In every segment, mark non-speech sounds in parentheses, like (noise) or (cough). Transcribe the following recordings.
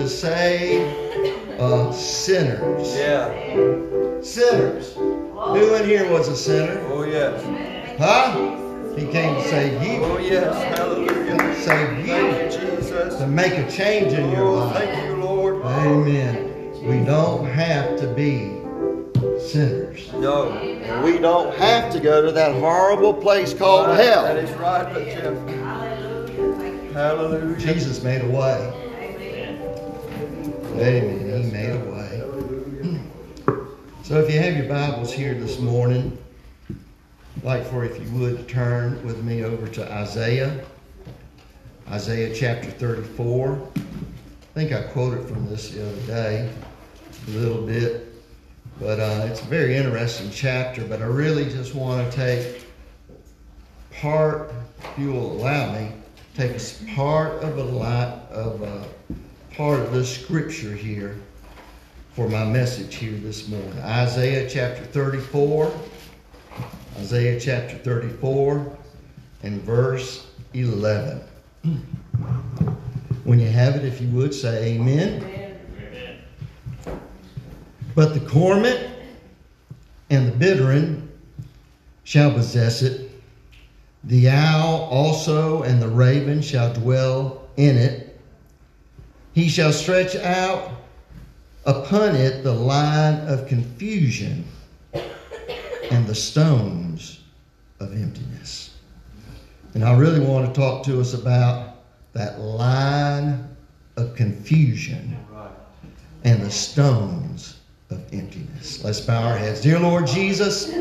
to save uh, sinners. Yeah. Sinners. Who in here was a sinner? Oh, yes. Huh? He came to save you. Oh, yes. Hallelujah. To Save you. Thank you, Jesus. To make a change in your Oh, life. thank you, Lord. Amen. We don't have to be sinners. No. And we don't have to go to that horrible place called Right. Hell. That is right, but Jeff. Hallelujah. Jesus made a way. Amen. He made a way. So if you have your Bibles here this morning, I'd like for if you would turn with me over to Isaiah. Isaiah chapter 34. I think I quoted from this the other day a little bit. But uh, it's a very interesting chapter, but I really just want to take part, if you will allow me, take us part of a lot of uh, part of this scripture here for my message here this morning. Isaiah chapter 34. Isaiah chapter 34 and verse 11. When you have it, if you would, say amen. But the cormorant and the bittern shall possess it. The owl also and the raven shall dwell in it. He shall stretch out upon it the line of confusion and the stones of emptiness. And I really want to talk to us about that line of confusion and the stones of emptiness. Let's bow our heads. Dear Lord Jesus,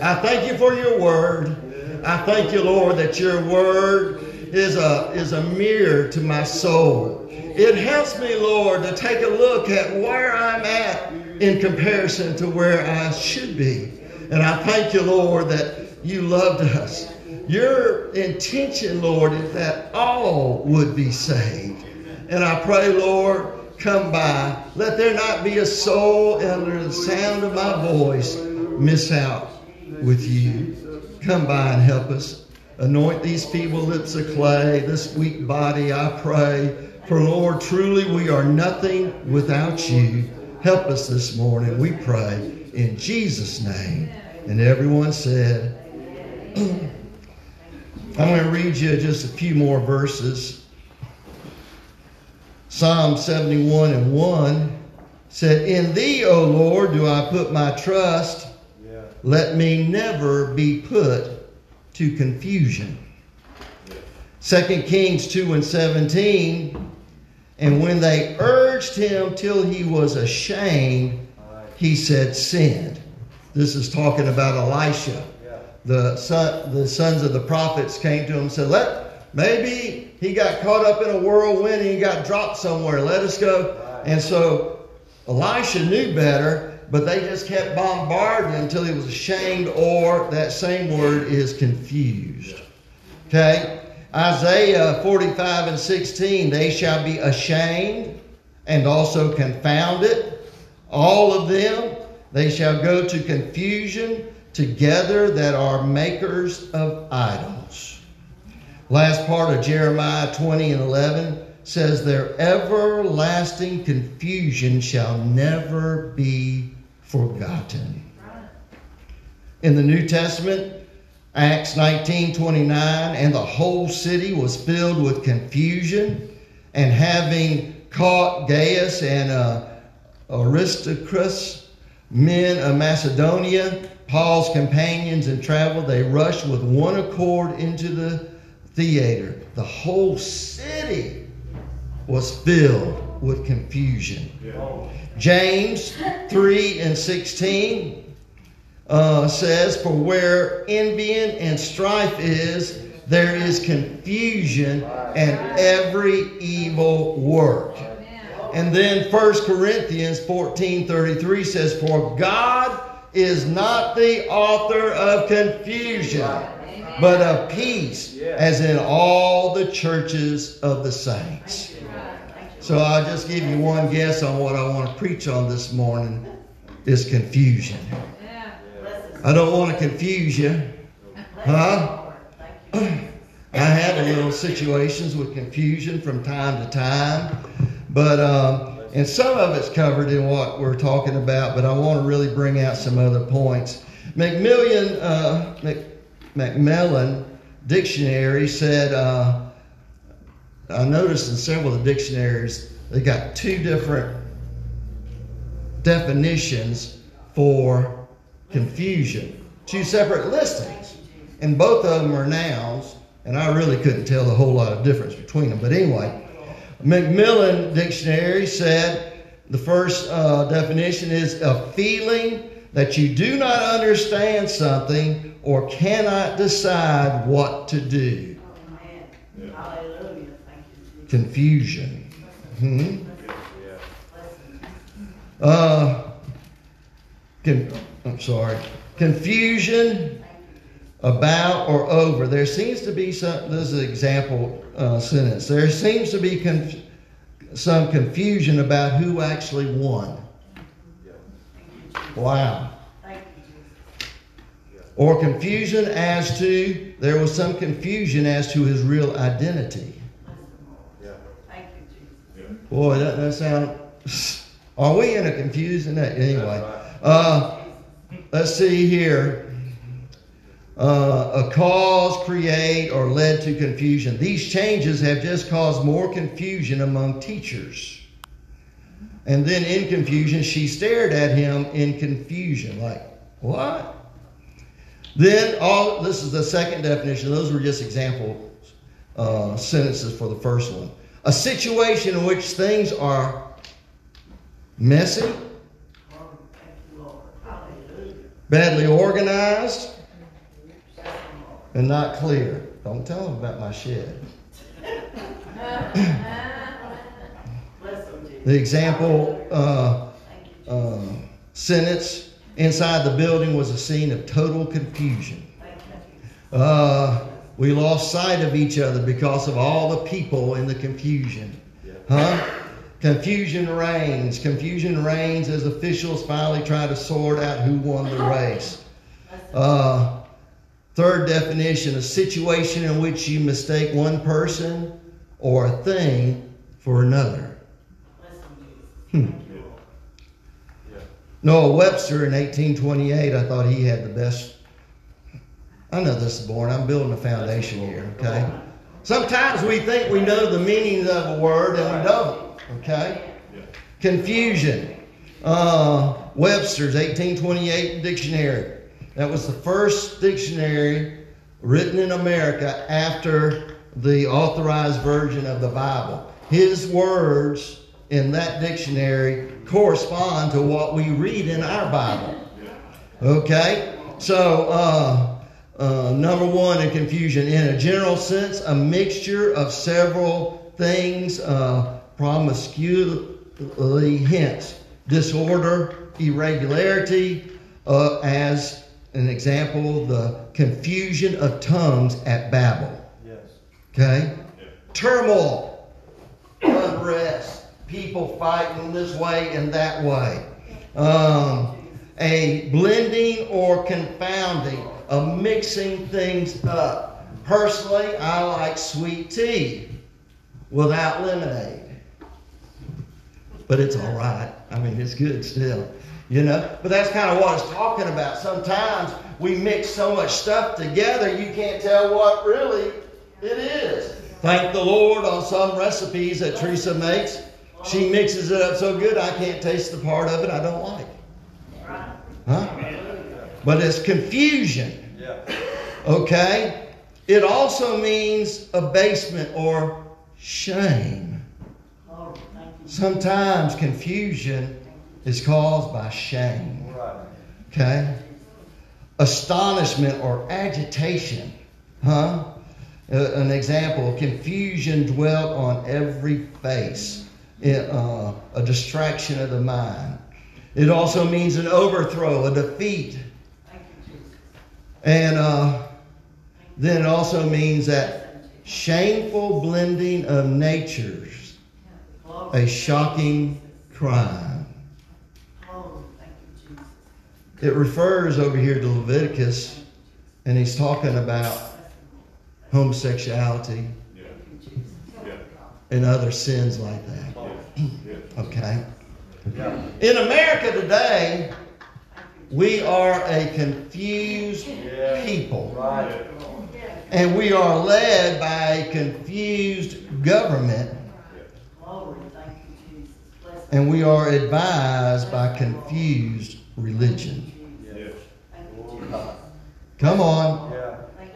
I thank you for your word. I thank you, Lord, that your word is a, is a mirror to my soul. It helps me, Lord, to take a look at where I'm at in comparison to where I should be. And I thank you, Lord, that you loved us. Your intention, Lord, is that all would be saved. And I pray, Lord, come by. Let there not be a soul under the sound of my voice miss out with you. Come by and help us. Anoint these feeble lips of clay, this weak body, I pray. For Lord, truly we are nothing without you. Help us this morning, we pray, in Jesus' name. And everyone said, (clears throat) I'm going to read you just a few more verses. Psalm 71 and 1 said, In thee, O Lord, do I put my trust. Yeah. Let me never be put to confusion. 2 Kings 2 and 17 And when they urged him till he was ashamed, he said, Send. This is talking about Elisha. The, son, the sons of the prophets came to him and said, Let maybe he got caught up in a whirlwind and he got dropped somewhere. Let us go. And so Elisha knew better, but they just kept bombarding him until he was ashamed, or that same word is confused. Okay? Isaiah 45 and 16, they shall be ashamed and also confounded. All of them, they shall go to confusion together that are makers of idols. Last part of Jeremiah 20 and 11 says, Their everlasting confusion shall never be forgotten. In the New Testament, Acts 19:29 and the whole city was filled with confusion, and having caught Gaius and uh, Aristarchus, men of Macedonia, Paul's companions in travel, they rushed with one accord into the theater. The whole city was filled with confusion. James 3 and 16 uh, says, For where envying and strife is, there is confusion and every evil work. And then 1 Corinthians 14 33 says, For God is not the author of confusion, but of peace, as in all the churches of the saints. So I'll just give you one guess on what I want to preach on this morning is confusion. I don't want to confuse you. Huh? I have a little situations with confusion from time to time, but um, and some of it's covered in what we're talking about. But I want to really bring out some other points. Macmillan uh, Mac, Macmillan Dictionary said. Uh, I noticed in several of the dictionaries they got two different definitions for confusion, two separate listings, and both of them are nouns. And I really couldn't tell a whole lot of difference between them. But anyway, Macmillan Dictionary said the first uh, definition is a feeling that you do not understand something or cannot decide what to do. Hallelujah. Thank you, Jesus. Confusion. Hmm? Uh, con- I'm sorry. Confusion about or over. There seems to be some. This is an example uh, sentence. There seems to be conf- some confusion about who actually won. Wow. Or confusion as to there was some confusion as to his real identity. Yeah. Thank you, Jesus. Boy, that, that sound. (laughs) Are we in a confusing anyway? Uh, let's see here. Uh, a cause create or led to confusion. These changes have just caused more confusion among teachers. And then in confusion, she stared at him in confusion, like, what? Then all this is the second definition. Those were just example uh, sentences for the first one. A situation in which things are messy, Glory, thank you, Lord. Hallelujah. Badly organized, and not clear. Don't tell them about my shed. The example uh, uh, sentence inside the building was a scene of total confusion. Uh, we lost sight of each other because of all the people in the confusion. Huh? Confusion reigns. Confusion reigns as officials finally try to sort out who won the race. (laughs) Uh, third definition a situation in which you mistake one person or a thing for another. Hmm. Thank you, Lord. Noah Webster in 1828, I thought he had the best. I know this is boring. I'm building a foundation here, okay? Sometimes we think we know the meaning of a word and we don't, okay? Confusion. Uh, Webster's 1828 dictionary. That was the first dictionary written in America after the authorized version of the Bible. his words in that dictionary correspond to what we read in our Bible. Okay? So, uh, uh, number one in confusion, in a general sense, a mixture of several things, uh, promiscuity, hence disorder, irregularity, uh, as an example, the confusion of tongues at Babel. Yes. Okay? Turmoil, unrest, people fighting this way and that way. Um, a blending or confounding, a mixing things up. Personally, I like sweet tea without lemonade. But it's all right. I mean, it's good still. You know? But that's kind of what it's talking about. Sometimes we mix so much stuff together, you can't tell what really it is. Thank the Lord on some recipes that Teresa makes. She mixes it up so good I can't taste the part of it I don't like. Huh? But it's confusion. Yeah. Okay? It also means abasement or shame. Sometimes confusion is caused by shame. Okay? Astonishment or agitation. Huh? Uh, an example confusion dwelt on every face, It, uh, a distraction of the mind. It also means an overthrow, a defeat. And uh, then it also means that shameful blending of natures. A shocking crime. It refers over here to Leviticus, and he's talking about homosexuality and other sins like that. Okay? In America today, we are a confused people. And we are led by a confused government, Glory, thank you, Jesus. Bless and we are advised by confused religion. Come on.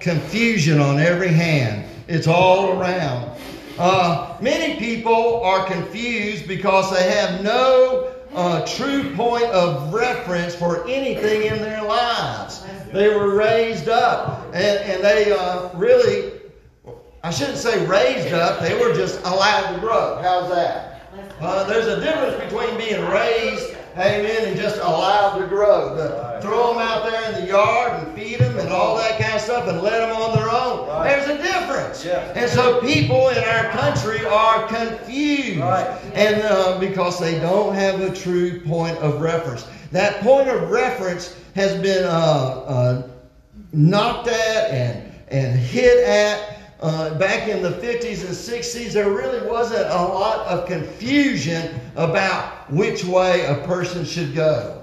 Confusion on every hand. It's all around. Uh, many people are confused because they have no uh, true point of reference for anything in their lives. They were raised up, and, and they uh, really, I shouldn't say raised up, they were just allowed to grow. How's that? Uh, there's a difference between being raised, amen, and just allowed to grow. To throw them out there in the yard and feed them and all that kind of stuff and let them on their own. Right. There's a difference. Yeah. And so people in our country are confused. Right. And uh, because they don't have a true point of reference. That point of reference has been uh, uh, knocked at and, and hit at. Uh, back in the 50s and 60s, there really wasn't a lot of confusion about which way a person should go.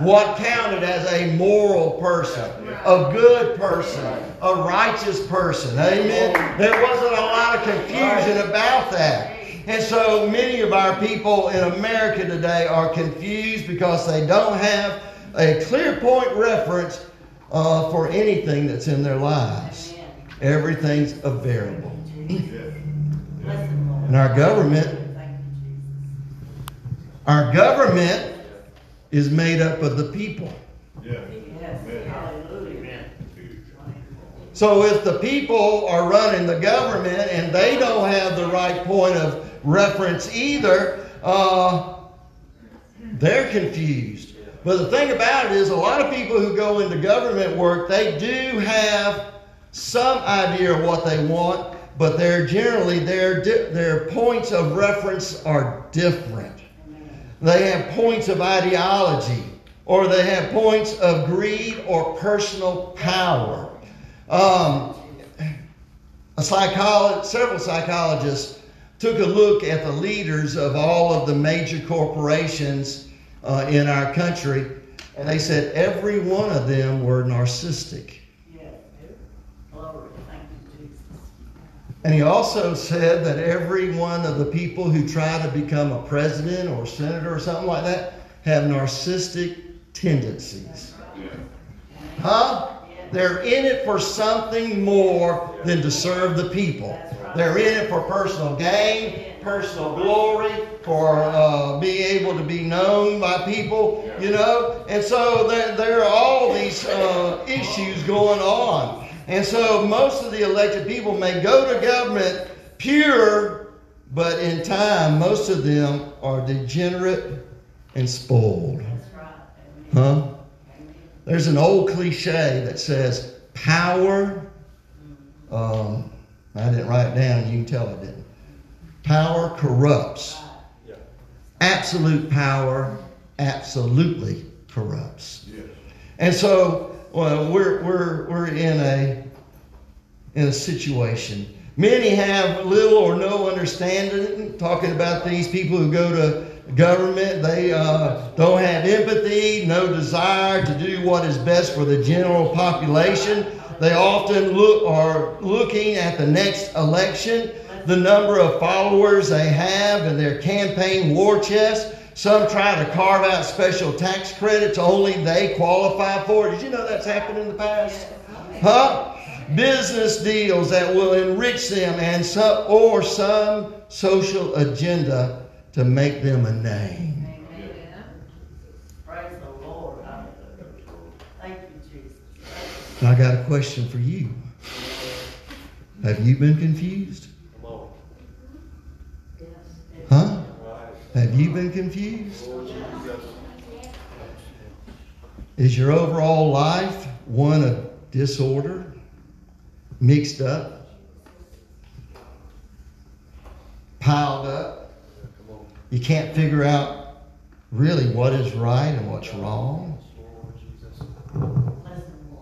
What counted as a moral person, a good person, a righteous person. Amen. There wasn't a lot of confusion about that. And so many of our people in America today are confused because they don't have a clear point reference uh, for anything that's in their lives. Amen. Everything's a variable. Bless him, Lord. And our government, Thank you, Jesus. our government is made up of the people. So if the people are running the government and they don't have the right point of reference either, uh, they're confused. But the thing about it is, a lot of people who go into government work, they do have some idea of what they want, but they're generally their their points of reference are different. They have points of ideology, or they have points of greed or personal power. Um, a psychologist, several psychologists took a look at the leaders of all of the major corporations uh, in our country, and they said every one of them were narcissistic. Yes. Glory, thank you, Jesus. And he also said that every one of the people who try to become a president or senator or something like that have narcissistic tendencies. Huh? They're in it for something more than to serve the people. They're in it for personal gain. personal glory, for uh, being able to be known by people, you know. And so there, there are all these uh, issues going on. And so most of the elected people may go to government pure, but in time, most of them are degenerate and spoiled. That's right. Amen. Huh? There's an old cliche that says power. Um, I didn't write it down. You can tell I didn't. Power corrupts. Absolute power absolutely corrupts. And so, well, we're we're we're in a in a situation. Many have little or no understanding. Talking about these people who go to government, they uh, don't have empathy, no desire to do what is best for the general population. They often look are looking at the next election, the number of followers they have, and their campaign war chest. Some try to carve out special tax credits only they qualify for. Did you know that's happened in the past? Huh? Business deals that will enrich them and some or some social agenda to make them a name. Praise the Lord. Thank you, Jesus. I got a question for you. Have you been confused? Come on. Huh? Right. Have you been confused? Is your overall life one of disorder, mixed up, piled up? You can't figure out really what is right and what's wrong,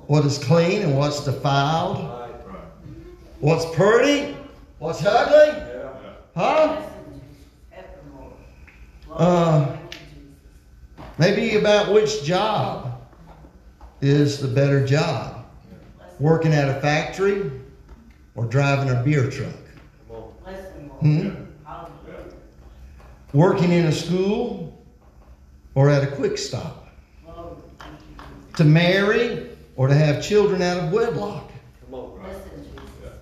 what is clean and what's defiled, what's pretty, what's ugly, huh? Bless him, Jesus. Help him, Lord. Lord, Uh. Maybe about which job is the better job. Working at a factory or driving a beer truck. Hmm? Working in a school or at a quick stop. To marry or to have children out of wedlock.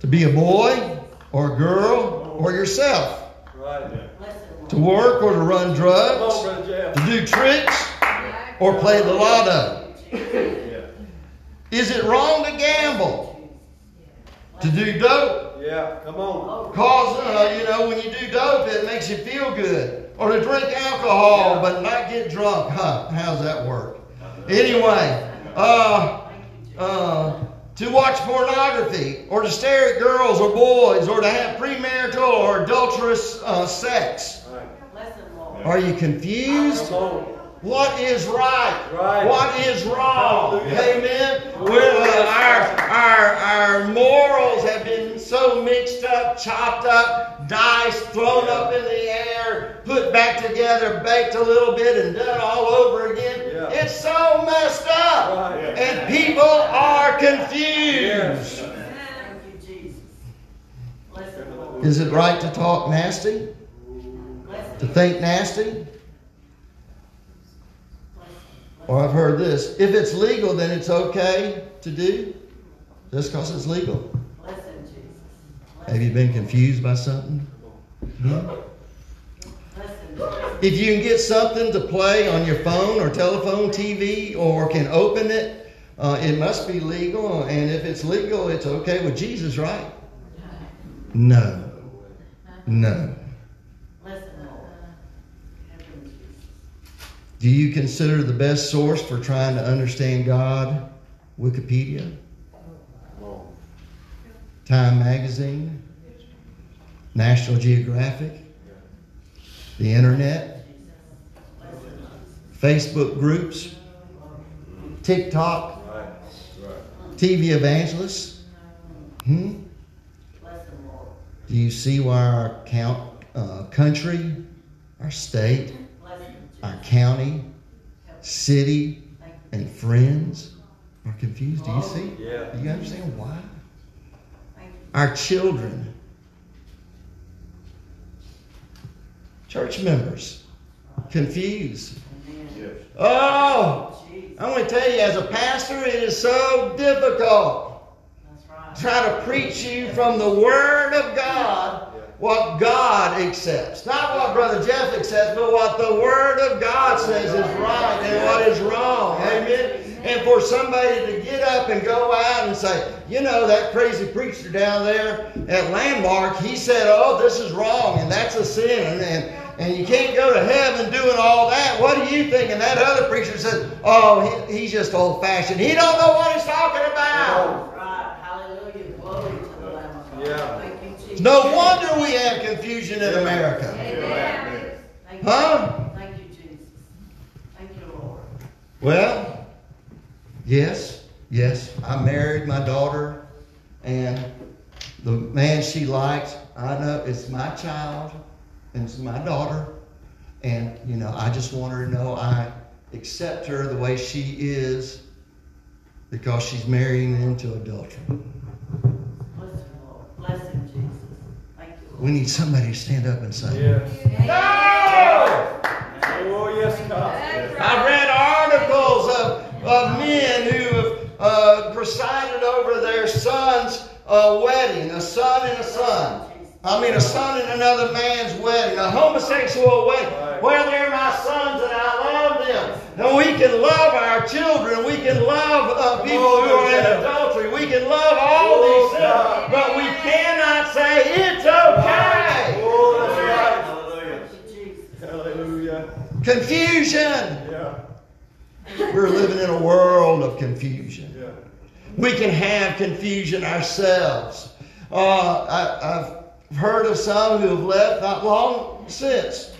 To be a boy or a girl or yourself. Right. Bless him, Lord. To work or to run on, drugs. Brother To do tricks or play the lotto. Yeah. Is it wrong to gamble? To do dope? Yeah. Come on. Cause, uh, you know, when you do dope, it makes you feel good. Or to drink alcohol but not get drunk. Huh? How's that work? Anyway, uh, uh, to watch pornography, or to stare at girls or boys, or to have premarital or adulterous uh, sex. Right. Bless him, Lord. Are you confused? What is right? Right. What is wrong? Hallelujah. Amen. We're, uh, our, our, our morals have been so mixed up, chopped up, diced, thrown up in the air, put back together, baked a little bit, and done all over again. Yeah. It's so messed up. Right. And people are confused. Yes. Thank you, Jesus. Bless him, Lord. Is it right to talk nasty? To think nasty? Or I've heard this if it's legal, then it's okay to do? Just because it's legal. Have you been confused by something? Hmm? If you can get something to play on your phone or telephone, TV, or can open it, uh, it must be legal. And if it's legal, it's okay with Jesus, right? No. No. Bless him, Lord. Help him, Jesus. Do you consider the best source for trying to understand God Wikipedia? Time Magazine? National Geographic? The Internet? Facebook groups? TikTok? TV evangelists? Hmm? Do you see why our count, uh, country, our state. Our county, city, and friends are confused? Do you see? Yeah. Do you understand why? Our children, church members, confused. Oh, I'm going to tell you, as a pastor, it is so difficult That's right. try to preach you from the Word of God what God accepts. Not what Brother Jeff accepts, but what the Word of God says is right and what is wrong. Amen. And for somebody to get up and go out and say, you know, that crazy preacher down there at Landmark, he said, oh, this is wrong and that's a sin and, and, and you can't go to heaven doing all that. What do you think? And that other preacher says, oh, he, he's just old fashioned. He don't know what he's talking about. Right, hallelujah, glory to the Lamb of God. Yeah. Thank you, Jesus. No wonder we have confusion in America. Amen. Huh? Thank you, Jesus. Thank you, Lord. Well, yes, yes. I married my daughter, and the man she likes, I know it's my child, and it's my daughter, and you know, I just want her to know I accept her the way she is because she's marrying into adultery. Bless him, Lord. Bless him, Jesus. Thank you, Lord. We need somebody to stand up and say, Yes. No! Oh, yes, God. I've read articles of, of men who have uh, presided over their son's uh, wedding, a son and a son. I mean, a son and another man's wedding, a homosexual wedding. Right. Well, they're my sons and I love them. And we can love our children. We can love uh, people who are in adultery. We can love all these things. But we cannot say it's okay. Oh, that's right. Thank you, Jesus. Hallelujah. Confusion. Yeah. We're living in a world of confusion. Yeah. We can have confusion ourselves. Uh, I, I've heard of some who have left not long since.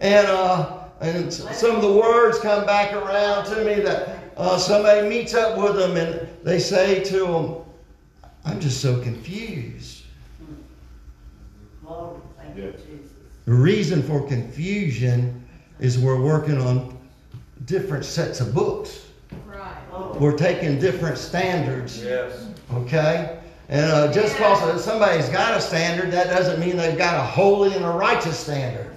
And, uh, and some of the words come back around to me that uh, somebody meets up with them and they say to them, I'm just so confused. Lord, you, The reason for confusion is we're working on different sets of books. Right. Lord, We're taking different standards Yes. Okay? And uh, just because somebody's got a standard, that doesn't mean they've got a holy and a righteous standard.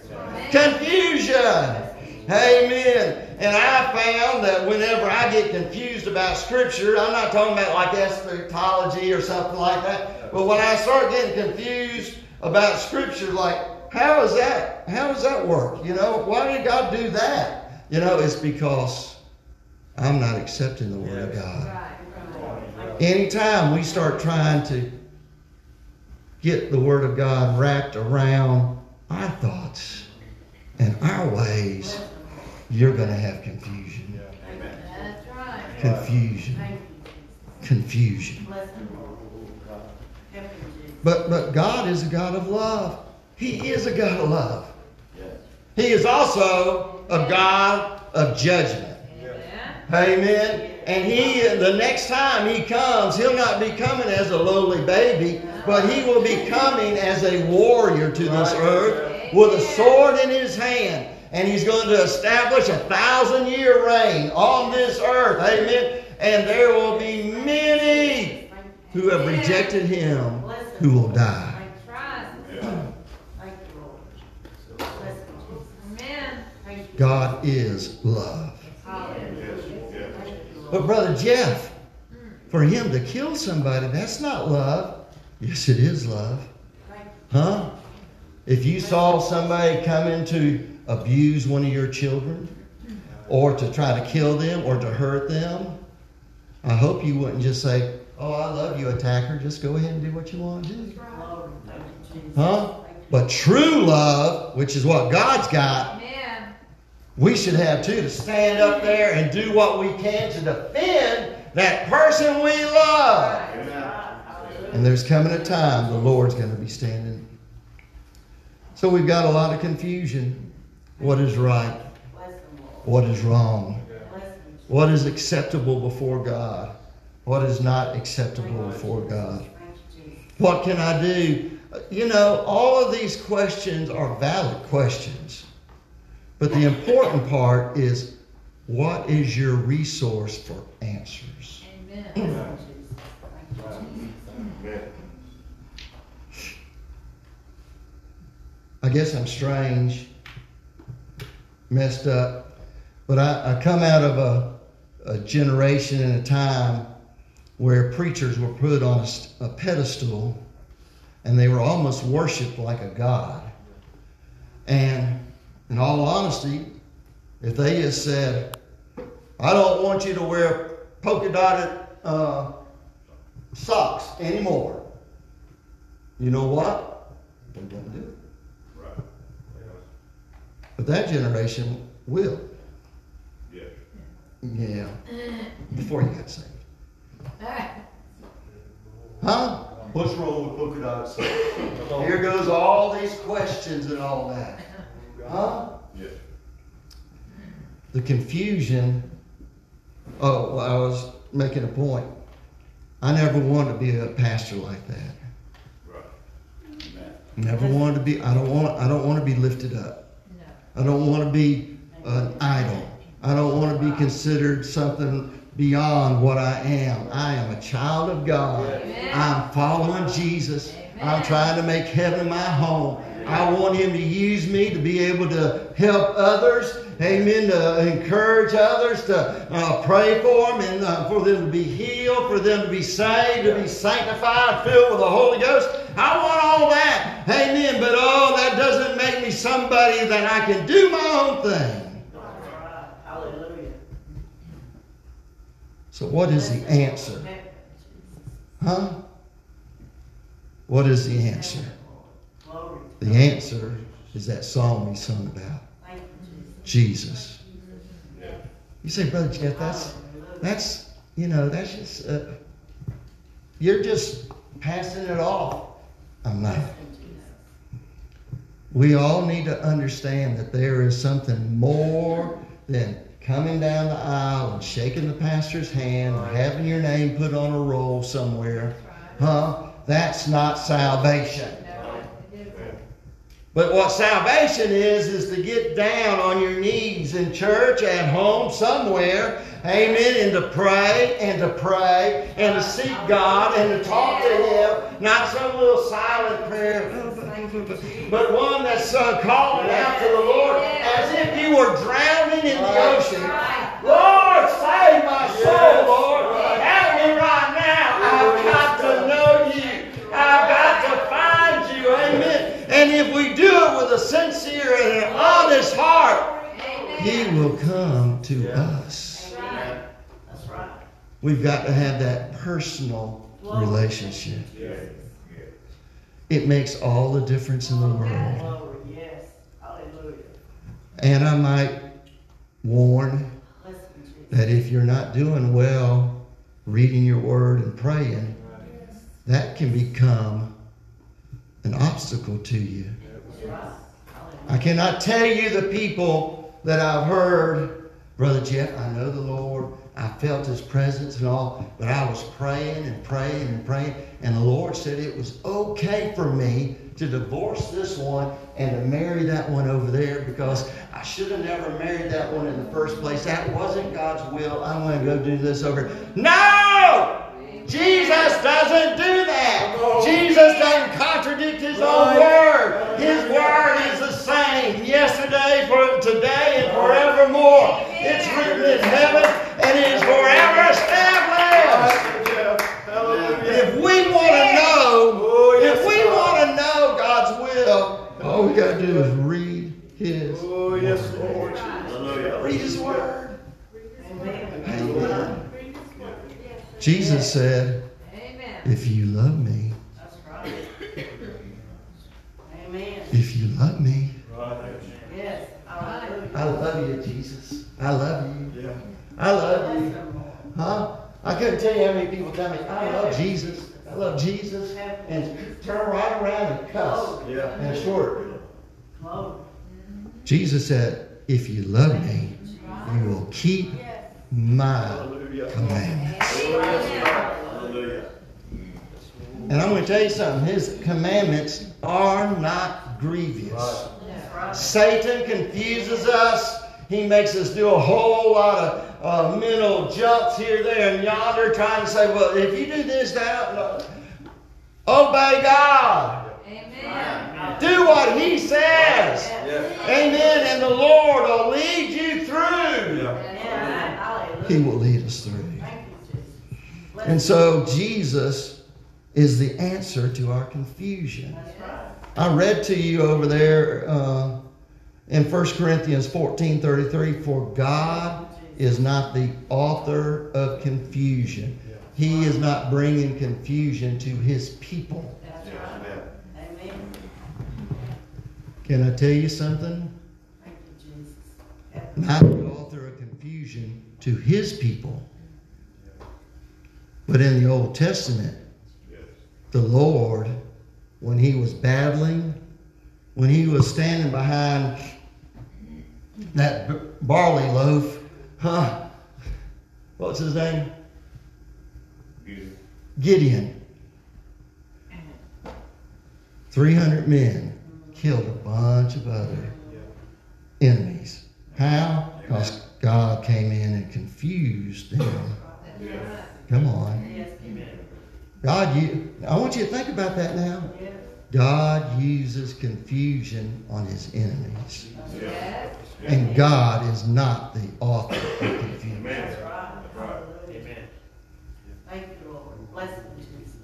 Confusion! Amen. And I found that whenever I get confused about Scripture, I'm not talking about like eschatology or something like that, but when I start getting confused about Scripture, like, how is that? How does that work? You know, why did God do that? You know, it's because I'm not accepting the Word of God. Right. Right. Anytime we start trying to get the Word of God wrapped around our thoughts and our ways, you're going to have confusion. That's right. Confusion. thank you, Confusion. Bless him, Lord. Help him, Jesus. But, but God is a God of love. He is a God of love. He is also a God of judgment. Amen. Amen. And he, the next time he comes, he'll not be coming as a lowly baby, but he will be coming as a warrior to this earth with a sword in his hand. And he's going to establish a thousand year reign on this earth. Amen. And there will be many who have rejected him who will die. That's right. Thank you, Lord. Bless him, Jesus. Amen. God is love. Hallelujah. Thank you, Lord. But, Brother Jeff, for him to kill somebody, that's not love. Yes, it is love. Huh? If you saw somebody coming to abuse one of your children, or to try to kill them, or to hurt them, I hope you wouldn't just say, Oh, I love you, attacker. Just go ahead and do what you want to do. Lord, thank you, Jesus. Huh? But true love, which is what God's got, we should have too to stand up there and do what we can to defend that person we love. And there's coming a time the Lord's going to be standing. So we've got a lot of confusion. What is right? What is wrong? What is acceptable before God? What is not acceptable before God? What can I do? You know, all of these questions are valid questions. But the important part is what is your resource for answers? Amen. I guess I'm strange, messed up, but I, I come out of a, a generation and a time where preachers were put on a, a pedestal and they were almost worshipped like a god. And in all honesty, if they just said, I don't want you to wear polka dotted uh, socks anymore, you know what? They wouldn't do it. Right. But that generation will. Yeah. Yeah. Before you got saved. Huh? What's wrong with polka dotted socks? Here goes all these questions and all that. Huh? Yeah. The confusion. Oh, well, I was making a point. I never wanted to be a pastor like that. Right. Never wanted to be. I don't want. I don't want to be lifted up. I don't want to be an idol. I don't want to be considered something beyond what I am. I am a child of God. I'm following Jesus. I'm trying to make heaven my home. I want Him to use me to be able to help others. Amen. To encourage others, to uh, pray for them, and uh, for them to be healed, for them to be saved, to be sanctified, filled with the Holy Ghost. I want all that. Amen. But oh, that doesn't make me somebody that I can do my own thing. Hallelujah. So, what is the answer? Huh? What is the answer? The answer is that song we sung about Jesus. Jesus. You say, Brother Jeff, that's, that's, you know, that's just, uh, you're just passing it off. I'm not. We all need to understand that there is something more than coming down the aisle and shaking the pastor's hand or having your name put on a roll somewhere. Huh? That's not salvation. But what salvation is, is to get down on your knees in church, at home, somewhere, amen, and to pray and to pray and to seek God and to talk to Him. Not some little silent prayer, but one that's uh, calling out to the Lord as if you were drowning in the ocean. Lord, save my soul, Lord. If we do it with a sincere and an honest heart, He will come to us. Amen. That's right. We've got to have that personal relationship. Yeah. Yeah. It makes all the difference in the oh, world. Oh, yes. Hallelujah. And I might warn that if you're not doing well reading your word and praying, that can become an obstacle to you. I cannot tell you the people that I've heard, Brother Jeff, I know the Lord. I felt his presence and all, but I was praying and praying and praying, and the Lord said it was okay for me to divorce this one and to marry that one over there because I should have never married that one in the first place. That wasn't God's will. I'm going to go do this over. No! Jesus doesn't do that. Jesus doesn't contradict his own word. His word is the same yesterday, for today, and forevermore. It's written in heaven and it is forever established. If we want to know, oh, if we want to know God's will, all we got to do is read His. Oh, yes, Lord. Read His word. Amen. Amen. Jesus said, "If you love me, right. If you love me, Right. Yes. Hallelujah. I love you, Jesus. I love you. Yeah. I love you. Huh? I couldn't tell you how many people tell me, I love Jesus. I love Jesus. And turn right around and cuss. Yeah. And short. Glory. Jesus said, if you love me, you will keep my Hallelujah. commandments. Yes, Lord. Hallelujah. And I'm going to tell you something. His commandments are not grievous. That's right. Satan confuses us. He makes us do a whole lot of uh, mental jumps here, there, and yonder, trying to say, well, if you do this, that, no. obey God. Do what He says. Yeah. Amen. And the Lord will lead you through. Yeah. He will lead us through. And so Jesus is the answer to our confusion. I read to you over there uh, in 1 Corinthians 14 33 For God is not the author of confusion, He is not bringing confusion to His people. Can I tell you something? Thank you, Jesus. Not to His people. But in the Old Testament, the Lord, when He was battling, when He was standing behind that barley loaf, huh? What's his name? Gideon. 300 men killed a bunch of other enemies. How? Because God came in and confused them. Come on. God, you, I want you to think about that now. God uses confusion on his enemies. And God is not the author of confusion. That's right. Hallelujah. Thank you, Lord. Bless him, Jesus.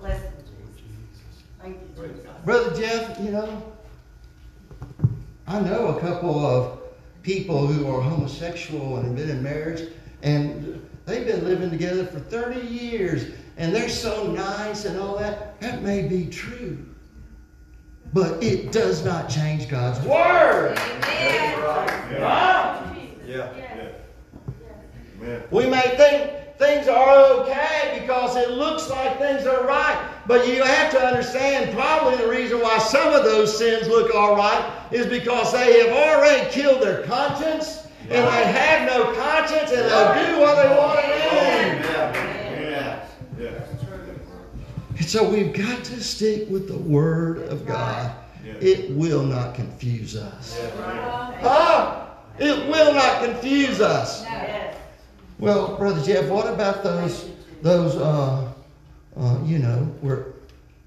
Bless him, Jesus. Thank you, Jesus. Brother Jeff, you know, I know a couple of people who are homosexual and have been in marriage, and they've been living together for 30 years, and they're so nice and all that. That may be true. But it does not change God's word. Amen. Huh? Yeah. Amen. We may think things are okay because it looks like things are right. But you have to understand probably the reason why some of those sins look all right is because they have already killed their conscience and they have no conscience and they'll do what they want to do. Yeah. Yeah. And so we've got to stick with the Word of God. It will not confuse us. Huh? It will not confuse us. Yes. Well, Brother Jeff, what about those those uh, uh, you know, where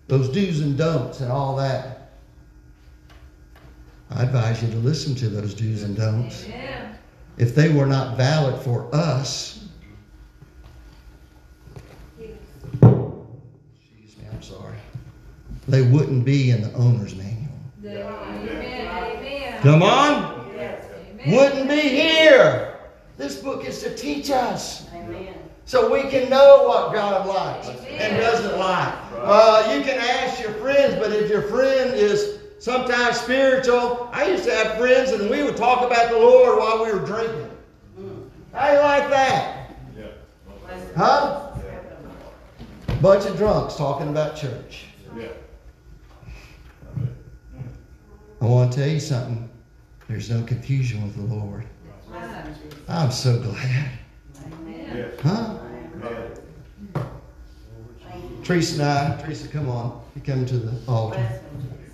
those do's and don'ts and all that? I advise you to listen to those do's and don'ts. If they were not valid for us, excuse me, I'm sorry, they wouldn't be in the owner's manual. Come on, Yes. wouldn't be here. This book is to teach us. Amen. So we can know what God likes and doesn't like. Uh, you can ask your friends, but if your friend is sometimes spiritual, I used to have friends and we would talk about the Lord while we were drinking. How you like that? Yeah. Bless him. Huh? Bunch of drunks talking about church. Yeah. I want to tell you something. There's no confusion with the Lord. Bless him, Jesus. I'm so glad. Amen. Huh? Amen. Teresa and I, Teresa, come on. You come to the altar. Bless him, Jesus.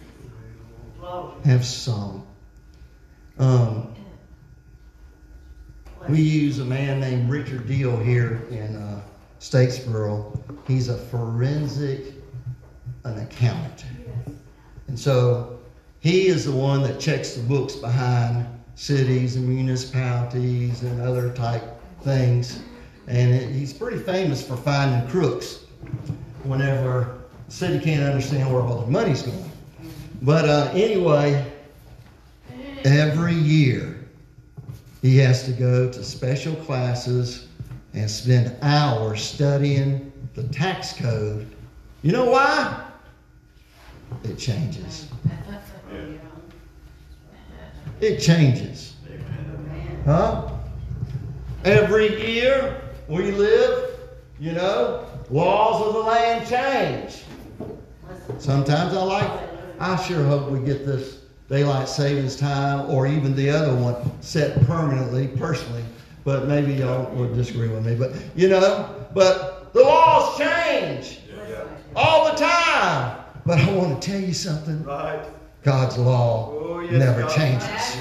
Glory. Have some. Um, We use a man named Richard Deal here in uh, Statesboro. He's a forensic, an accountant. And so he is the one that checks the books behind cities and municipalities and other type things. And it, he's pretty famous for finding crooks whenever the city can't understand where all the money's going. But uh, anyway, every year he has to go to special classes and spend hours studying the tax code. You know why? It changes. It changes. Huh? Every year we live, you know, laws of the land change. Sometimes I like, I sure hope we get this daylight savings time or even the other one set permanently, personally. But maybe y'all would disagree with me. But, you know, but the laws change all the time. But I want to tell you something Right. God's law Oh, yes, never God. changes.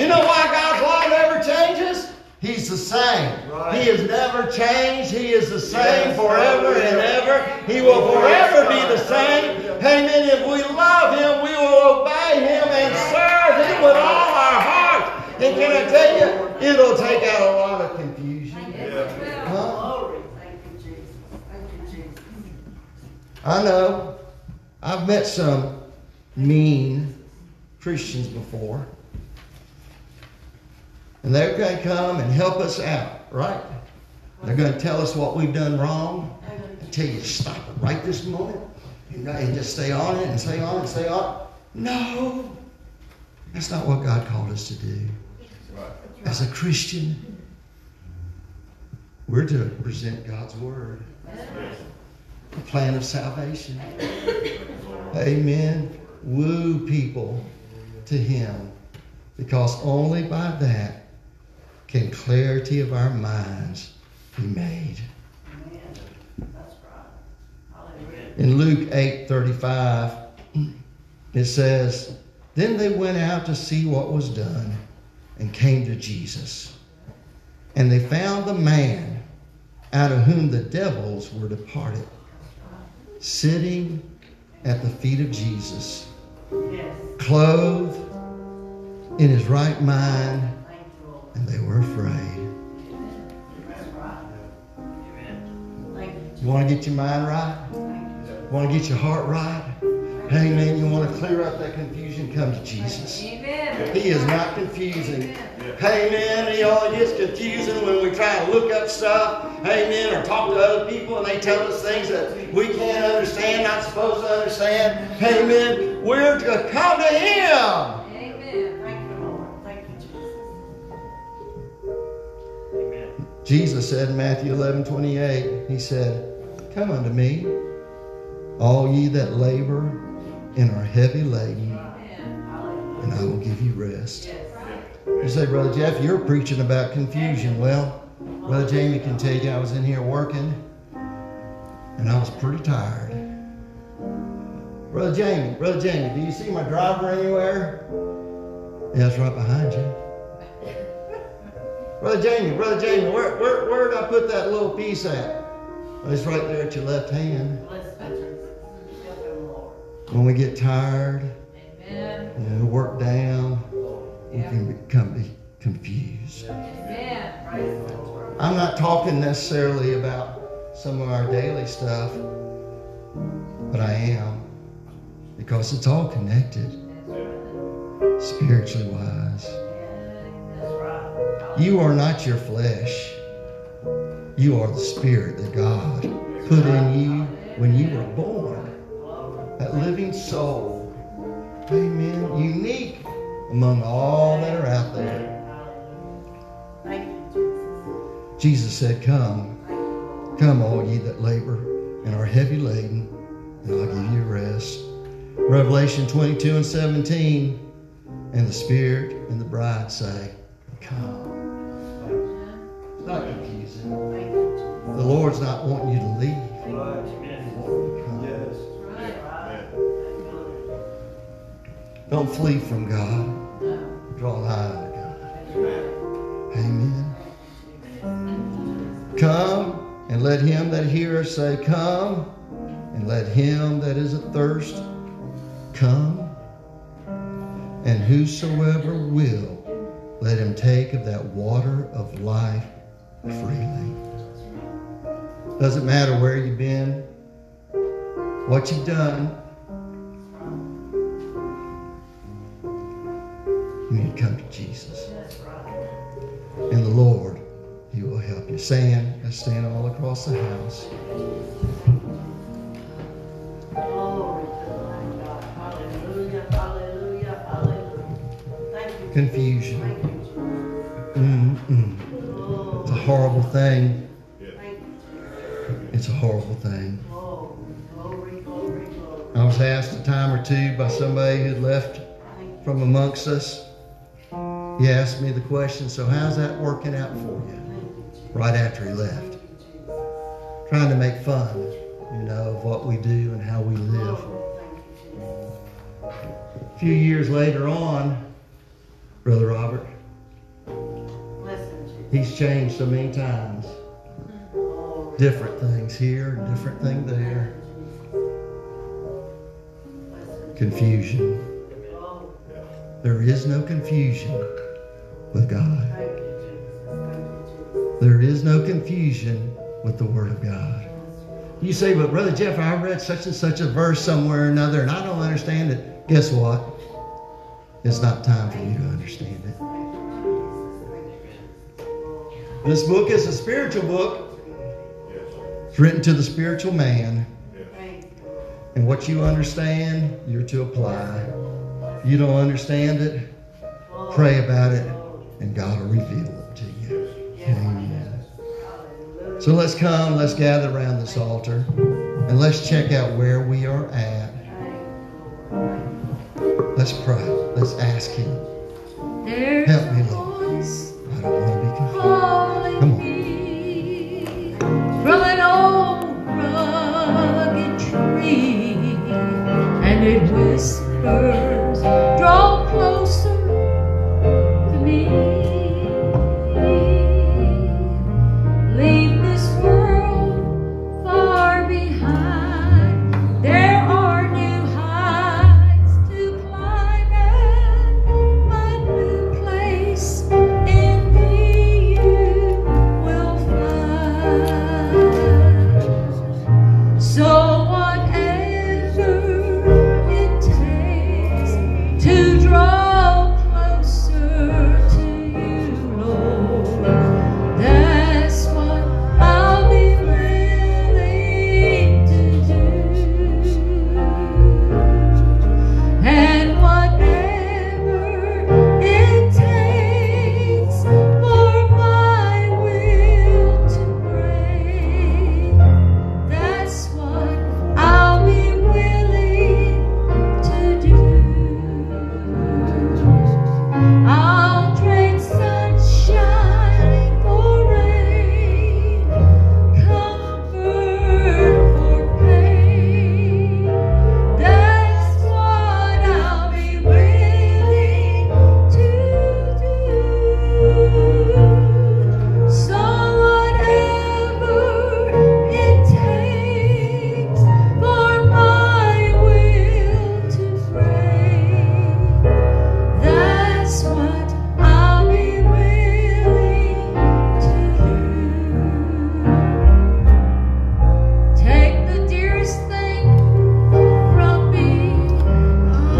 You know why God's law never changes? He's the same. Right. He has never changed. He is the same Yes, forever and ever. He will forever be the same. Amen. If we love Him, we will obey Him and serve Him with all our heart. And can I tell you, it'll take out a lot of confusion. Huh? Glory. Thank you, Jesus. Thank you, Jesus. I know. I've met some mean Christians before. And they're going to come and help us out, right? They're going to tell us what we've done wrong I tell you to stop it right this moment and, just stay on it and stay on it and stay on. No, that's not what God called us to do. As a Christian, we're to present God's Word, the plan of salvation. Amen. Woo people to Him because only by that can clarity of our minds be made. In Luke 8 35, it says, Then they went out to see what was done and came to Jesus. And they found the man out of whom the devils were departed, sitting at the feet of Jesus, Yes. clothed in his right mind, Thank you, Lord. and they were afraid. You. Want to get your mind right? You want to get your heart right? Hey, man, you want to clear up that confusion? Come to Jesus. Amen. He is not confusing. Hey man, you know, it gets confusing when we try to look up stuff, Amen. or talk to other people and they tell us things that we can't understand, not supposed to understand. Amen. we're to come to Him. Amen. Thank you, Lord. Thank you, Jesus. Amen. Jesus said in Matthew 11 28, He said, Come unto me, all ye that labor and are heavy laden, and I will give you rest. You say, Brother Jeff, you're preaching about confusion. Well, Brother Jamie can tell you I was in here working and I was pretty tired. Brother Jamie, Brother Jamie, do you see my driver anywhere? Yeah, it's right behind you. Brother Jamie, Brother Jamie, where, where, where did I put that little piece at? It's right there at your left hand. When we get tired, Amen. you know, work down, we can become confused. Amen. Praise the Lord. I'm not talking necessarily about some of our daily stuff, but I am because it's all connected, spiritually wise. You are not your flesh, you are the spirit that God put in you when you were born. That living soul, amen, unique among all that are out there. Hallelujah. Thank you, Jesus. Said, Come. Thank you, Lord. Come, all ye that labor and are heavy laden, and I'll give you rest. Revelation 22 and 17. And the Spirit and the bride say, Come. It's not confusing. Thank you, Jesus. The Lord's not wanting you to leave. Don't flee from God. No. Draw nigh to God. Amen. Jesus. Come and let him that heareth say, Come, and let him that is athirst come. And whosoever will, let him take of that water of life freely. Doesn't matter where you've been, what you've done, you need to come to Jesus. And the Lord, He will help you. Stand, let's stand all across the house. Confusion. Mm-mm. It's a horrible thing. It's a horrible thing. I was asked a time or two by somebody who'd left from amongst us. He asked me the question, So, how's that working out for you? Right after he left. Trying to make fun, you know, of what we do and how we live. A few years later on, Brother Robert, he's changed so many times. Different things here different thing there. Confusion. There is no confusion with God. There is no confusion with the Word of God. You say, but Brother Jeff, I read such and such a verse somewhere or another and I don't understand it. Guess what? It's not time for you to understand it. This book is a spiritual book. It's written to the spiritual man. And what you understand, you're to apply. You don't understand it, pray about it, and God will reveal it to you. Amen. So let's come, let's gather around this altar, and let's check out where we are at. Let's pray. Let's ask Him. Help me, Lord. I don't want to be confused. Come on. from an old rugged tree, and it whispers